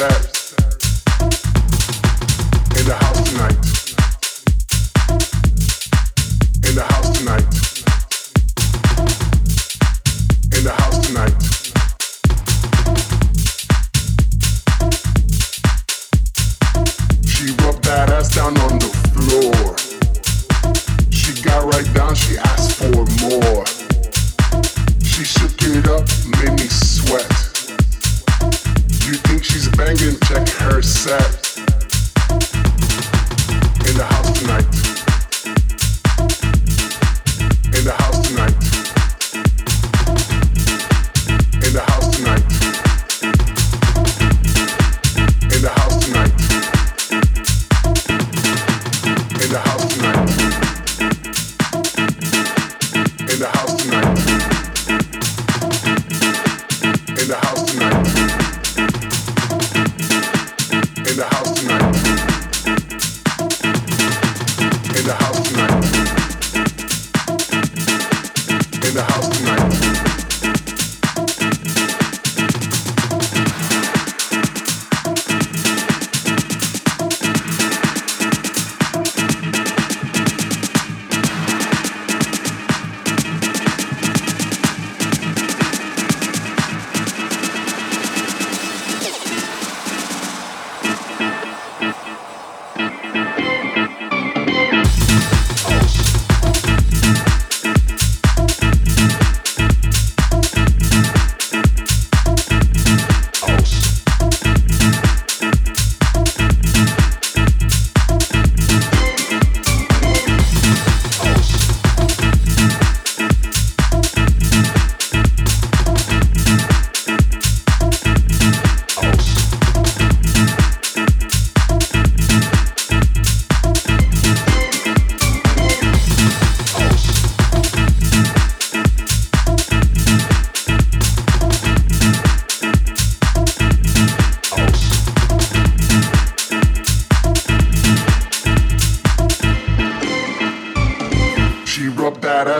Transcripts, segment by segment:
in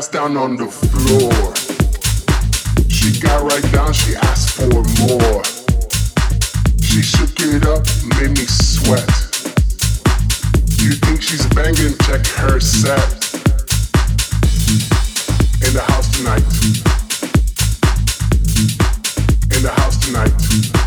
ass down on the floor. She got right down, she asked for more. She shook it up, made me sweat. You think she's banging? Check her set. In the house tonight. In the house tonight.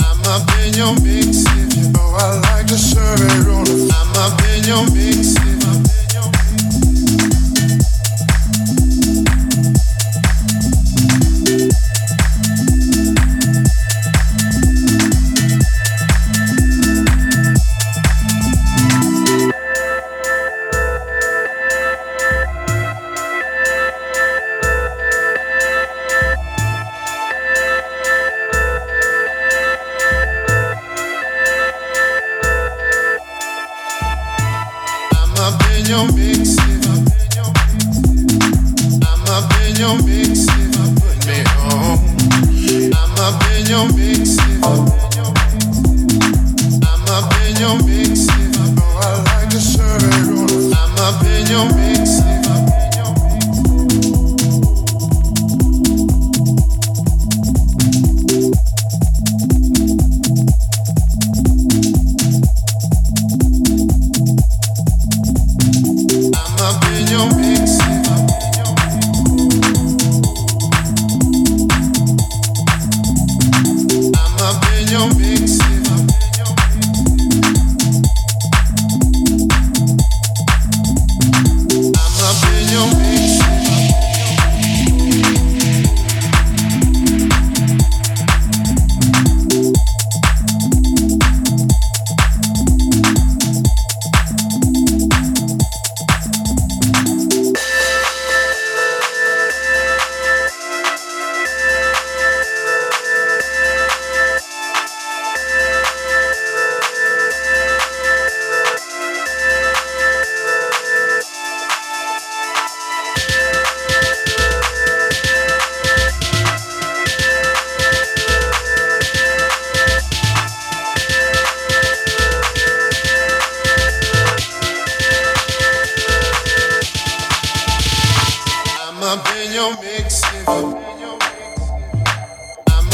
I'm a your big savior. Oh, I like to serve it on. I might been your big savior.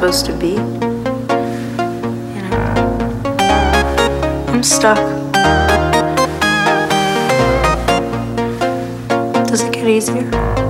supposed to be. You know, I'm stuck. Does it get easier?